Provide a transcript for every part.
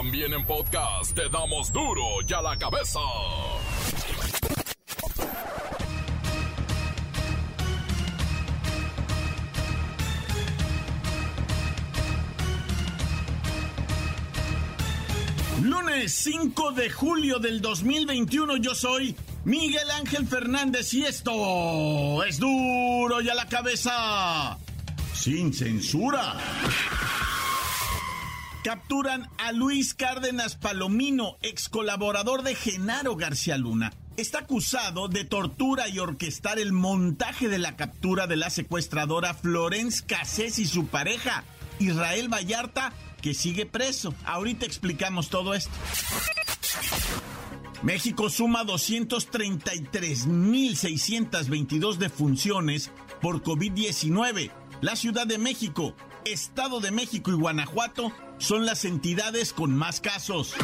También en podcast te damos duro y a la cabeza. Lunes 5 de julio del 2021 yo soy Miguel Ángel Fernández y esto es duro y a la cabeza sin censura. Capturan a Luis Cárdenas Palomino, ex colaborador de Genaro García Luna. Está acusado de tortura y orquestar el montaje de la captura de la secuestradora Florence Cassés y su pareja, Israel Vallarta, que sigue preso. Ahorita explicamos todo esto. México suma 233.622 defunciones por COVID-19. La Ciudad de México, Estado de México y Guanajuato son las entidades con más casos.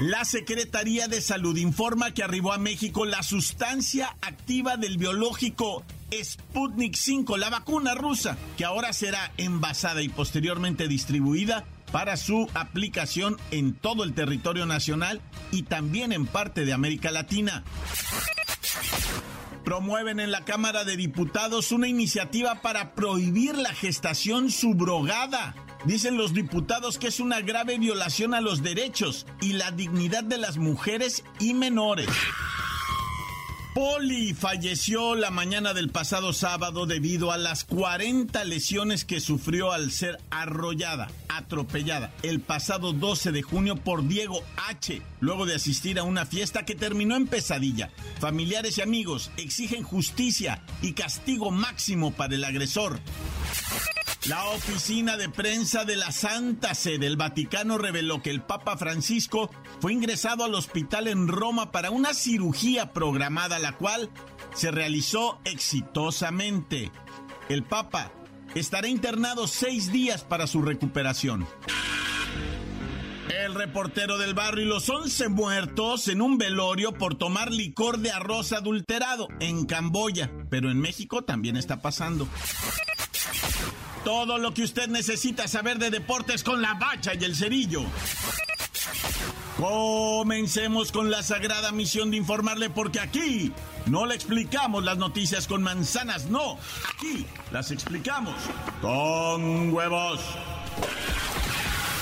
La Secretaría de Salud informa que arribó a México la sustancia activa del biológico Sputnik 5, la vacuna rusa, que ahora será envasada y posteriormente distribuida para su aplicación en todo el territorio nacional y también en parte de América Latina promueven en la Cámara de Diputados una iniciativa para prohibir la gestación subrogada. Dicen los diputados que es una grave violación a los derechos y la dignidad de las mujeres y menores. Poli falleció la mañana del pasado sábado debido a las 40 lesiones que sufrió al ser arrollada, atropellada, el pasado 12 de junio por Diego H., luego de asistir a una fiesta que terminó en pesadilla. Familiares y amigos exigen justicia y castigo máximo para el agresor. La oficina de prensa de la Santa Sede del Vaticano reveló que el Papa Francisco fue ingresado al hospital en Roma para una cirugía programada, la cual se realizó exitosamente. El Papa estará internado seis días para su recuperación. El reportero del barrio y los once muertos en un velorio por tomar licor de arroz adulterado en Camboya, pero en México también está pasando. Todo lo que usted necesita saber de deportes con la bacha y el cerillo. Comencemos con la sagrada misión de informarle porque aquí no le explicamos las noticias con manzanas, no, aquí las explicamos con huevos.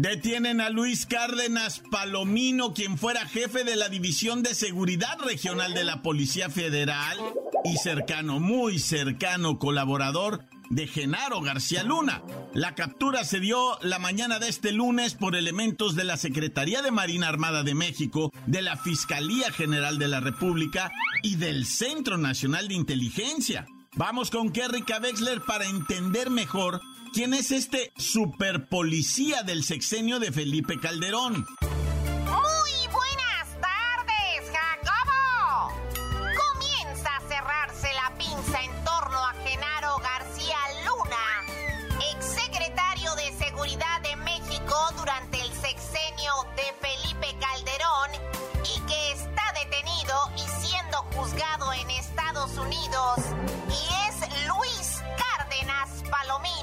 Detienen a Luis Cárdenas Palomino, quien fuera jefe de la División de Seguridad Regional de la Policía Federal y cercano, muy cercano colaborador de Genaro García Luna. La captura se dio la mañana de este lunes por elementos de la Secretaría de Marina Armada de México, de la Fiscalía General de la República y del Centro Nacional de Inteligencia. Vamos con Kerry Wexler para entender mejor quién es este superpolicía del sexenio de Felipe Calderón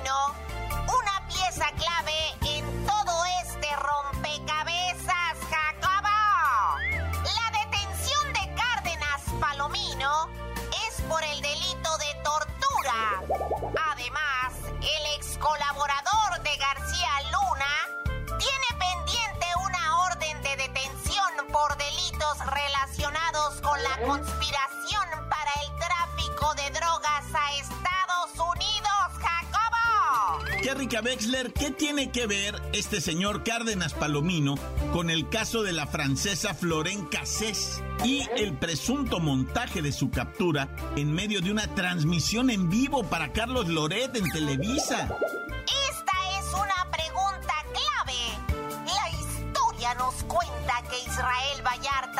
una pieza clave en todo este rompecabezas, Jacobo. La detención de Cárdenas Palomino es por el delito ¿qué tiene que ver este señor Cárdenas Palomino con el caso de la francesa Florén Cassés y el presunto montaje de su captura en medio de una transmisión en vivo para Carlos Loret en Televisa? Esta es una pregunta clave. La historia nos cuenta que Israel Vallarta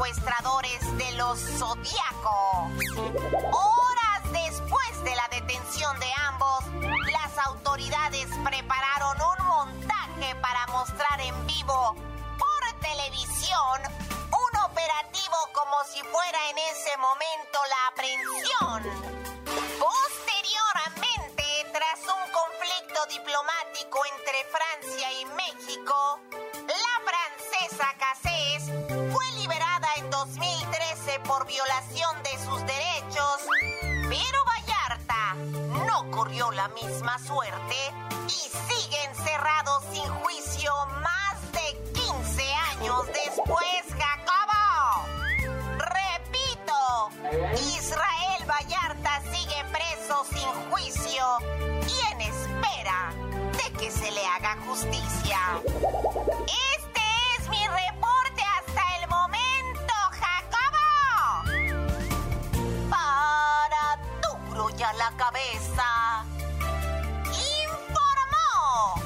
secuestradores de los Zodíaco. Horas después de la detención de ambos, las autoridades prepararon un montaje para mostrar en vivo por televisión un operativo como si fuera en ese momento la aprehensión. Posteriormente, tras un conflicto diplomático entre Francia y México, por violación de sus derechos, pero Vallarta no corrió la misma suerte y sigue encerrado sin juicio más de 15 años después, Jacobo. Repito, Israel Vallarta sigue preso sin juicio y en espera de que se le haga justicia. Este es mi duro ya la cabeza. Informó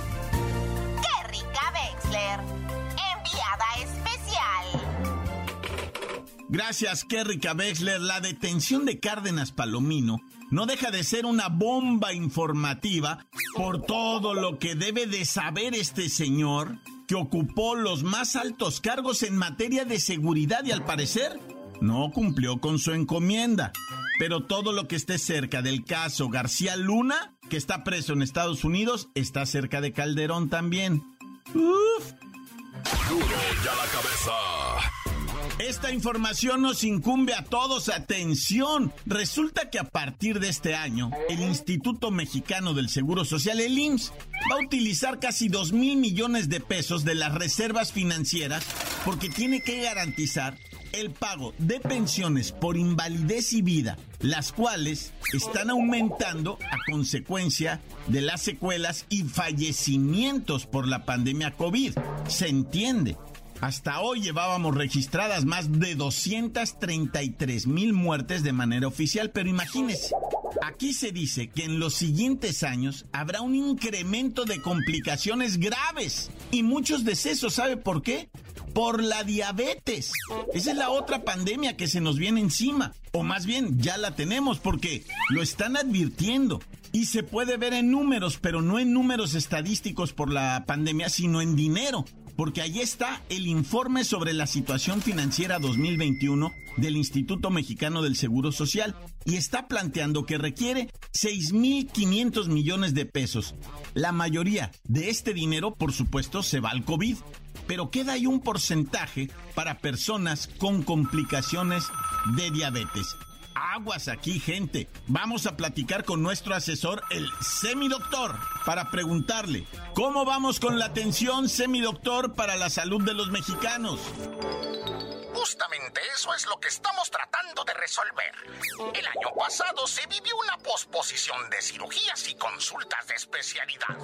Kerrika Wexler, enviada especial. Gracias, Kerrika Wexler. La detención de Cárdenas Palomino no deja de ser una bomba informativa por todo lo que debe de saber este señor que ocupó los más altos cargos en materia de seguridad y al parecer no cumplió con su encomienda. Pero todo lo que esté cerca del caso García Luna, que está preso en Estados Unidos, está cerca de Calderón también. Uf, ya la cabeza. Esta información nos incumbe a todos. Atención. Resulta que a partir de este año, el Instituto Mexicano del Seguro Social, el IMSS, va a utilizar casi 2 mil millones de pesos de las reservas financieras porque tiene que garantizar el pago de pensiones por invalidez y vida, las cuales están aumentando a consecuencia de las secuelas y fallecimientos por la pandemia COVID. Se entiende. Hasta hoy llevábamos registradas más de 233 mil muertes de manera oficial, pero imagínense, aquí se dice que en los siguientes años habrá un incremento de complicaciones graves y muchos decesos. ¿Sabe por qué? Por la diabetes. Esa es la otra pandemia que se nos viene encima. O más bien, ya la tenemos porque lo están advirtiendo. Y se puede ver en números, pero no en números estadísticos por la pandemia, sino en dinero porque ahí está el informe sobre la situación financiera 2021 del Instituto Mexicano del Seguro Social y está planteando que requiere 6.500 millones de pesos. La mayoría de este dinero, por supuesto, se va al COVID, pero queda ahí un porcentaje para personas con complicaciones de diabetes. Aguas aquí, gente. Vamos a platicar con nuestro asesor, el semidoctor, para preguntarle cómo vamos con la atención semidoctor para la salud de los mexicanos. Justamente eso es lo que estamos tratando de resolver. El año pasado se vivió una posposición de cirugías y consultas de especialidad.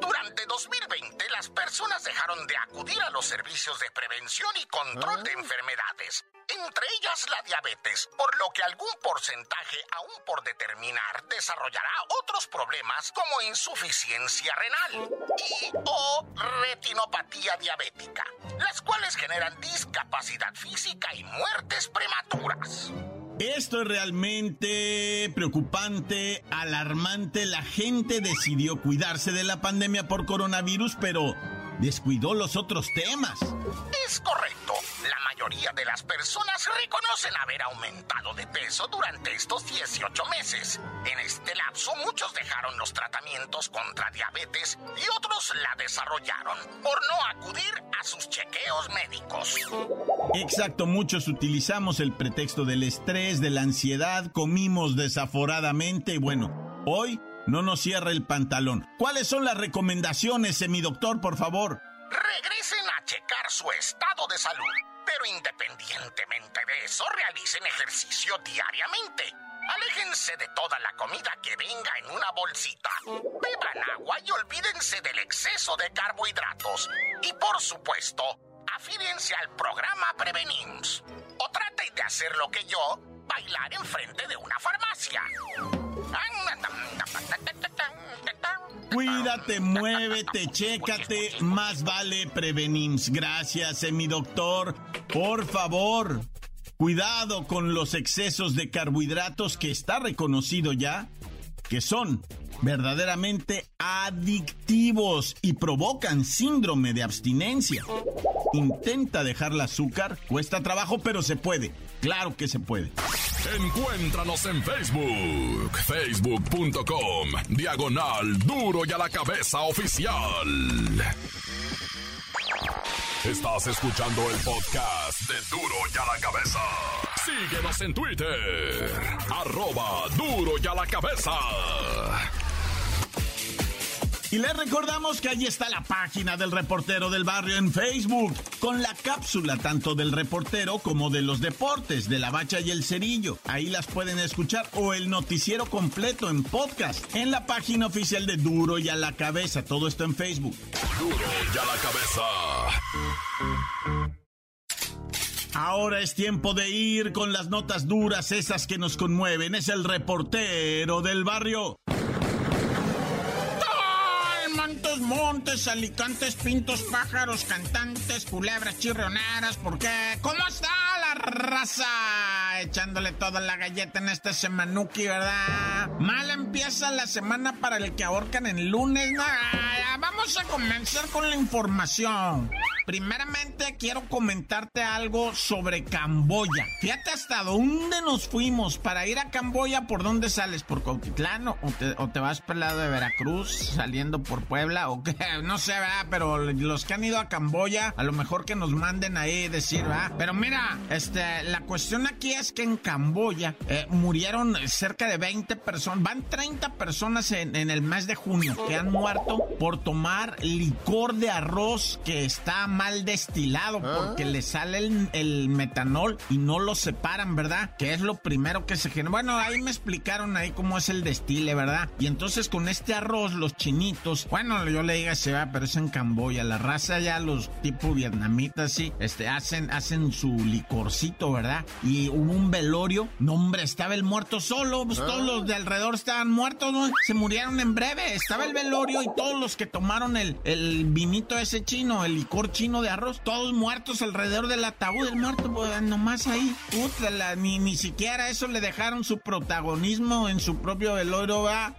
Durante 2020 las personas dejaron de acudir a los servicios de prevención y control de enfermedades, entre ellas la diabetes, por lo que algún porcentaje aún por determinar desarrollará otros problemas como insuficiencia renal y o retinopatía diabética, las cuales generan discapacidad física y muertes prematuras. Esto es realmente preocupante, alarmante. La gente decidió cuidarse de la pandemia por coronavirus, pero descuidó los otros temas. Es correcto. La mayoría de las personas reconocen haber aumentado de peso durante estos 18 meses. En este lapso, muchos dejaron los tratamientos contra diabetes y otros la desarrollaron por no acudir a sus chequeos médicos. Exacto, muchos utilizamos el pretexto del estrés, de la ansiedad, comimos desaforadamente y bueno, hoy no nos cierra el pantalón. ¿Cuáles son las recomendaciones, semidoctor, por favor? Regresen a checar su estado de salud, pero independientemente de eso, realicen ejercicio diariamente. Aléjense de toda la comida que venga en una bolsita. Beban agua y olvídense del exceso de carbohidratos. Y por supuesto, afírense al programa Prevenims. O traten de hacer lo que yo, bailar enfrente de una farmacia. Cuídate, muévete, chécate, más vale prevenims. Gracias, eh, mi doctor. Por favor, cuidado con los excesos de carbohidratos que está reconocido ya que son verdaderamente adictivos y provocan síndrome de abstinencia. Intenta dejar el azúcar, cuesta trabajo, pero se puede. Claro que se puede. Encuéntranos en Facebook, facebook.com, diagonal duro y a la cabeza oficial. Estás escuchando el podcast de duro y a la cabeza. Síguenos en Twitter, arroba duro y a la cabeza. Y les recordamos que allí está la página del reportero del barrio en Facebook, con la cápsula tanto del reportero como de los deportes, de la bacha y el cerillo. Ahí las pueden escuchar o el noticiero completo en podcast, en la página oficial de Duro y a la cabeza. Todo esto en Facebook. Duro y a la cabeza. Ahora es tiempo de ir con las notas duras, esas que nos conmueven. Es el reportero del barrio. Montes, montes, alicantes, pintos, pájaros, cantantes, culebras, chirrioneras, ¿por qué? ¿Cómo está la raza? Echándole toda la galleta en este semanuki, ¿verdad? Mal empieza la semana para el que ahorcan en lunes. ¿no? Vamos a comenzar con la información. Primeramente quiero comentarte algo sobre Camboya. Fíjate hasta dónde nos fuimos para ir a Camboya. ¿Por dónde sales? ¿Por Cautitlán o te, vas por el lado de Veracruz saliendo por Puebla o qué? No sé, ¿verdad? Pero los que han ido a Camboya, a lo mejor que nos manden ahí decir, ¿verdad? Pero mira, este, la cuestión aquí es que en Camboya eh, murieron cerca de 20 personas, van 30 personas en, en el mes de junio que han muerto por tomar licor de arroz que está mal destilado porque le sale el, metanol y no lo separan, ¿verdad? Que es lo primero que se genera. Bueno, ahí me explicaron ahí cómo es el destile, ¿verdad? Y entonces con este arroz, los chinitos, bueno, yo le diga se va, pero es en Camboya. La raza ya, los tipo vietnamitas, sí, este, hacen, hacen su licorcito, ¿verdad? Y hubo un velorio. No, hombre, estaba el muerto solo. Pues todos los de alrededor estaban muertos, ¿no? Se murieron en breve. Estaba el velorio y todos los que tomaron el, el vinito ese chino, el licor chino de arroz, todos muertos alrededor del ataúd del muerto, pues nomás ahí. Ni, ni siquiera eso le dejaron su protagonismo en su propio velorio, va.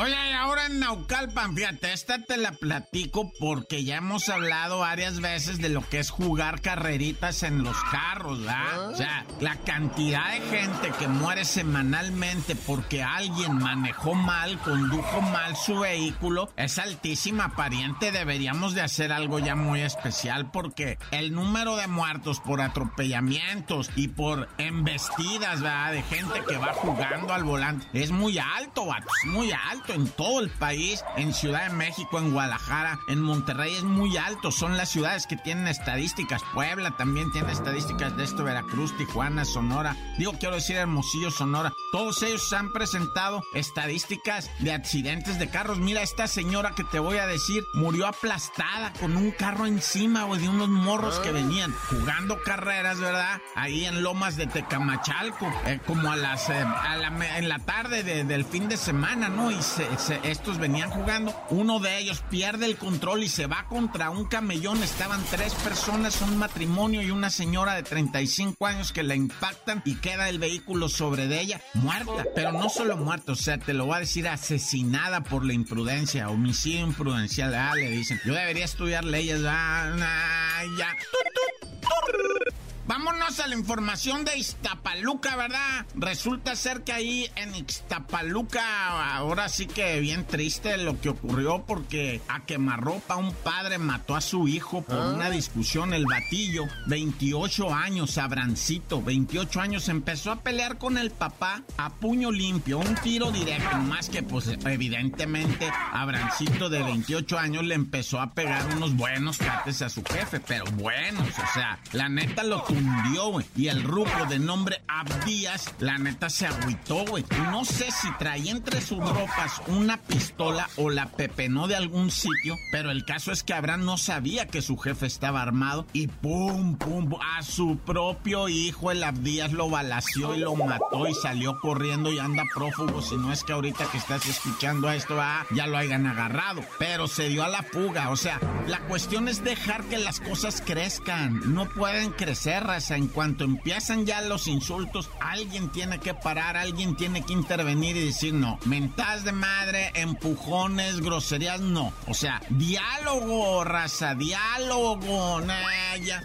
Oye, ahora en Naucalpan, fíjate, esta te la platico porque ya hemos hablado varias veces de lo que es jugar carreritas en los carros, ¿verdad? O sea, la cantidad de gente que muere semanalmente porque alguien manejó mal, condujo mal su vehículo, es altísima, pariente. Deberíamos de hacer algo ya muy especial porque el número de muertos por atropellamientos y por embestidas, ¿verdad? De gente que va jugando al volante es muy alto, vatos, muy alto en todo el país, en Ciudad de México, en Guadalajara, en Monterrey es muy alto. Son las ciudades que tienen estadísticas. Puebla también tiene estadísticas de esto, Veracruz, Tijuana, Sonora. Digo, quiero decir Hermosillo, Sonora. Todos ellos han presentado estadísticas de accidentes de carros. Mira, esta señora que te voy a decir murió aplastada con un carro encima, o de unos morros que venían jugando carreras, ¿verdad? Ahí en Lomas de Tecamachalco, eh, como a las, eh, en la tarde del fin de semana, ¿no? Y estos venían jugando. Uno de ellos pierde el control y se va contra un camellón. Estaban tres personas, un matrimonio y una señora de 35 años que la impactan y queda el vehículo sobre de ella muerta. Pero no solo muerta, o sea, te lo voy a decir asesinada por la imprudencia, homicidio imprudencial. Ah, le dicen. Yo debería estudiar leyes. Ah. Vámonos a la información de Iztapaluca, ¿verdad? Resulta ser que ahí en Iztapaluca, ahora sí que bien triste lo que ocurrió porque a quemarropa un padre mató a su hijo por ah. una discusión. El batillo, 28 años, Abrancito, 28 años, empezó a pelear con el papá a puño limpio, un tiro directo, más que pues evidentemente Abrancito de 28 años le empezó a pegar unos buenos cates a su jefe, pero buenos, o sea, la neta lo tuvo Y el ruco de nombre Abdías, la neta se agüitó, güey. No sé si traía entre sus ropas una pistola o la pepenó de algún sitio, pero el caso es que Abraham no sabía que su jefe estaba armado y pum, pum, a su propio hijo el Abdías lo balació y lo mató y salió corriendo y anda prófugo. Si no es que ahorita que estás escuchando esto, ah, ya lo hayan agarrado. Pero se dio a la fuga. O sea, la cuestión es dejar que las cosas crezcan. No pueden crecer, raza. En cuanto empiezan ya los insultos, alguien tiene que parar, alguien tiene que intervenir y decir no. Mentas de madre, empujones, groserías, no. O sea, diálogo, raza, diálogo. Nah, ya.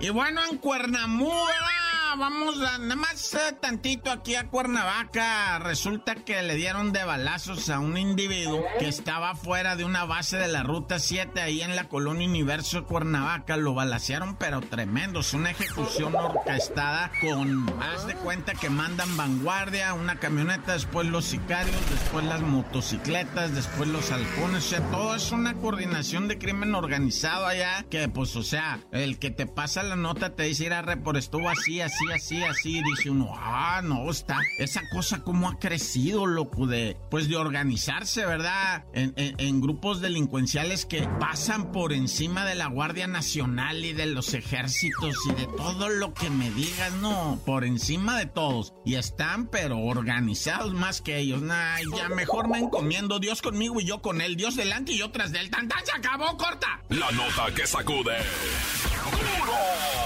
Y bueno, en Cuernamura vamos a, nada más eh, tantito aquí a Cuernavaca. Resulta que le dieron de balazos a un individuo que estaba fuera de una base de la Ruta 7 ahí en la colonia Universo de Cuernavaca. Lo balacearon, pero tremendo. Es una ejecución orquestada con, haz de cuenta que mandan vanguardia, una camioneta, después los sicarios, después las motocicletas, después los halcones. O sea, todo es una coordinación de crimen organizado allá. Que, pues, o sea, el que te pasa la nota te dice ir a por estuvo así, así así, así, dice uno, ah, no, está, esa cosa como ha crecido, loco, de, pues de organizarse, ¿verdad? En, en, grupos delincuenciales que pasan por encima de la Guardia Nacional y de los ejércitos y de todo lo que me digas, no, por encima de todos. Y están, pero organizados más que ellos. Nah, ya mejor me encomiendo Dios conmigo y yo con él, Dios delante y yo tras del tan, tan, se acabó, corta. La nota que sacude.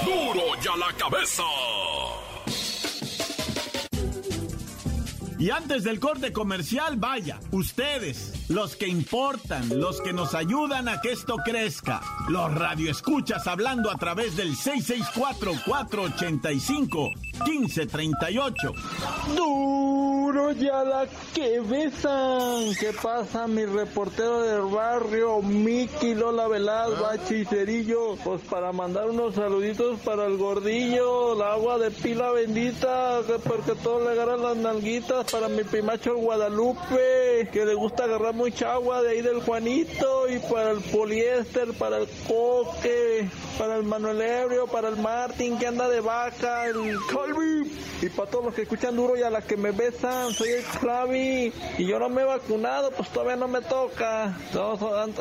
¡Duro! ¡Duro ya la cabeza! Y antes del corte comercial, vaya, ustedes, los que importan, los que nos ayudan a que esto crezca, los radioescuchas hablando a través del 664-485-1538. Duro ya la que besan. ¿Qué pasa, mi reportero del barrio, Miki Lola Velaz, Bachi Cerillo? Pues para mandar unos saluditos para el gordillo, el agua de pila bendita, porque todo le agarran las nalguitas para mi primacho el Guadalupe, que le gusta agarrar mucha agua de ahí del Juanito, y para el poliéster, para el coque, para el Manuel Ebrio, para el Martín que anda de vaca, el Calvi, y para todos los que escuchan duro y a las que me besan, soy el Clavi, y yo no me he vacunado, pues todavía no me toca.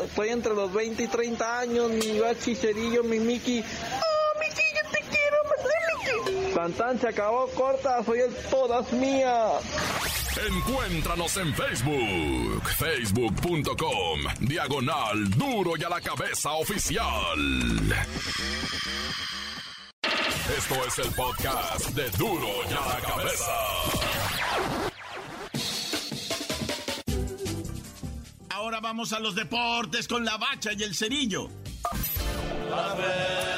estoy entre los 20 y 30 años, mi bachicerillo, mi Miki. ¡Oh, Miki, yo te quiero, Miki! Santan se acabó corta, soy el todas mías. Encuéntranos en Facebook, facebook.com, diagonal duro y a la cabeza oficial. Esto es el podcast de duro y a la cabeza. Ahora vamos a los deportes con la bacha y el cerillo. y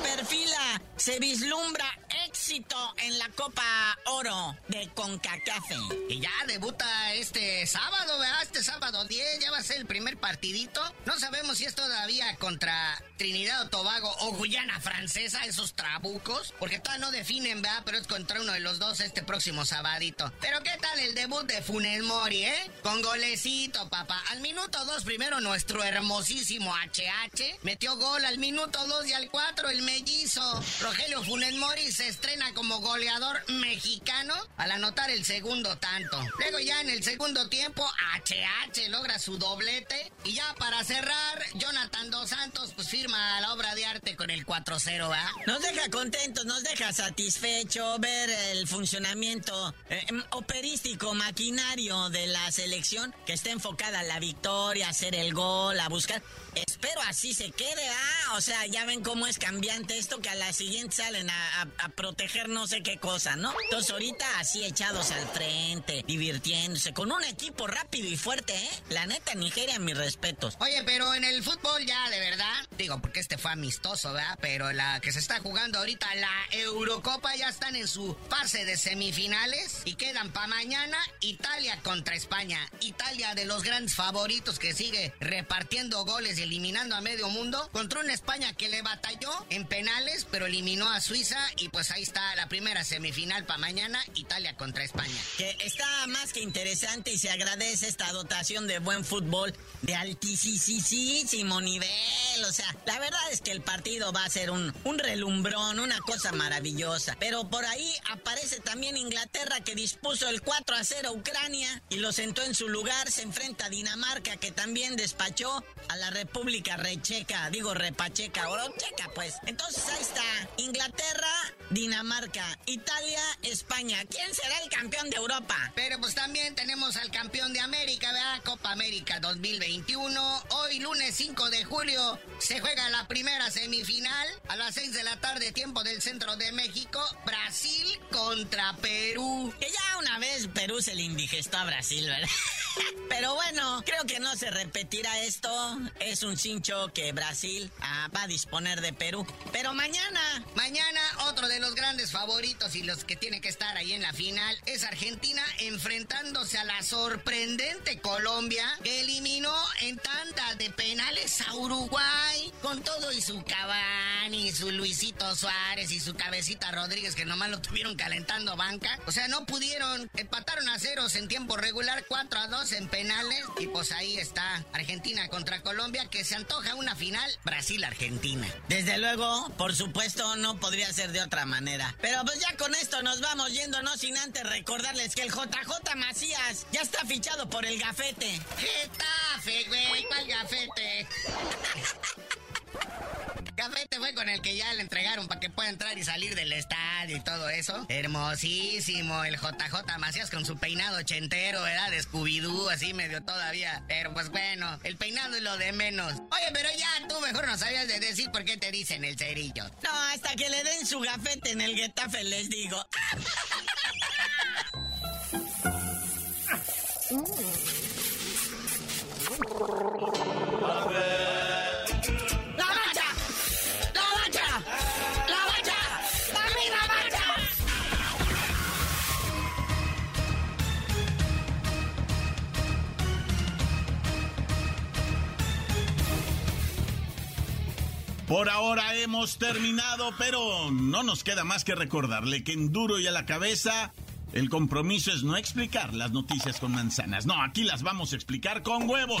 perfila, se vislumbra éxito en la Copa Oro de CONCACAF. Y ya debuta este sábado, ¿verdad? Este sábado 10 ya va a ser el primer partidito. No sabemos si es todavía contra Trinidad o Tobago o Guyana Francesa, esos trabucos, porque todavía no definen, ¿verdad? Pero es contra uno de los dos este próximo sabadito. Pero ¿qué tal el debut de Funes Mori, eh? Con golecito, papá. Al minuto 2 primero nuestro hermosísimo HH metió gol al minuto 2 y al 4 el mellizo. Rogelio Funes Mori se estrena como goleador mexicano al anotar el segundo tanto. Luego ya en el segundo tiempo, HH logra su doblete. Y ya para cerrar, Jonathan Dos Santos pues firma la obra de arte con el 4-0, ¿va? Nos deja contentos, nos deja satisfecho ver el funcionamiento eh, em, maquinario de la selección que está enfocada a la victoria, a hacer el gol, a buscar. Espero así se quede, ¿ah? O sea, ya ven cómo es cambiante esto que a la siguiente salen a, proteger no sé qué cosa, ¿no? Entonces ahorita así echados al frente, divirtiéndose, con un equipo rápido y fuerte, ¿eh? La neta, Nigeria, mis respetos. Oye, pero en el fútbol ya, de verdad, digo, porque este fue amistoso, ¿verdad? Pero la que se está jugando ahorita, la Eurocopa, ya están en su fase de semifinales y quedan para mañana Italia contra España. Italia de los grandes favoritos que sigue repartiendo goles eliminando a medio mundo contra una España que le batalló en penales, pero eliminó a Suiza y pues ahí está la primera semifinal para mañana, Italia contra España. Que está más que interesante y se agradece esta dotación de buen fútbol de altísimo nivel. O sea, la verdad es que el partido va a ser un, un relumbrón, una cosa maravillosa. Pero por ahí aparece también Inglaterra que dispuso el 4 a 0 a Ucrania y lo sentó en su lugar. Se enfrenta a Dinamarca que también despachó a la República Recheca, digo Repacheca, o Checa pues. Entonces ahí está, Inglaterra, Dinamarca, Italia, España. ¿Quién será el campeón de Europa? Pero pues también tenemos al campeón de América, ¿verdad? Copa América 2021. Hoy lunes 5 de julio se juega la primera semifinal a las 6 de la tarde, tiempo del centro de México. Brasil contra Perú. Que ya una vez Perú se le indigestó a Brasil, ¿verdad? Pero bueno, creo que no se repetirá esto. Es un cincho que Brasil ah, va a disponer de Perú. Pero mañana. Favoritos y los que tiene que estar ahí en la final es Argentina enfrentándose a la sorprendente Colombia que eliminó en tanda de penales a Uruguay con todo y su Cavani, su Luisito Suárez y su cabecita Rodríguez que nomás lo tuvieron calentando banca. O sea, no pudieron, empataron a ceros en tiempo regular, 4 a 2 en penales. Y pues ahí está Argentina contra Colombia, que se antoja una final Brasil-Argentina. Desde luego, por supuesto, no podría ser de otra manera. Pero pues ya con esto nos vamos yendo, no sin antes recordarles que el JJ Macías ya está fichado por el gafete. Getafe, güey, ¿cuál gafete? Gafete con el que ya le entregaron para que pueda entrar y salir del estadio y todo eso. Hermosísimo el JJ Macías con su peinado ochentero, ¿verdad? De Scooby-Doo, así medio todavía. Pero pues bueno, el peinado es lo de menos. Oye, pero ya tú mejor no sabías de decir por qué te dicen el cerillo. No, hasta que le den su gafete en el Getafe les digo. Por ahora hemos terminado, pero no nos queda más que recordarle que en duro y a la cabeza el compromiso es no explicar las noticias con manzanas. No, aquí las vamos a explicar con huevos.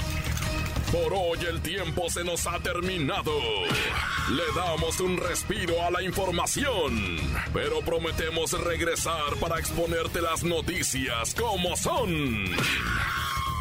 Por hoy el tiempo se nos ha terminado. Le damos un respiro a la información, pero prometemos regresar para exponerte las noticias como son.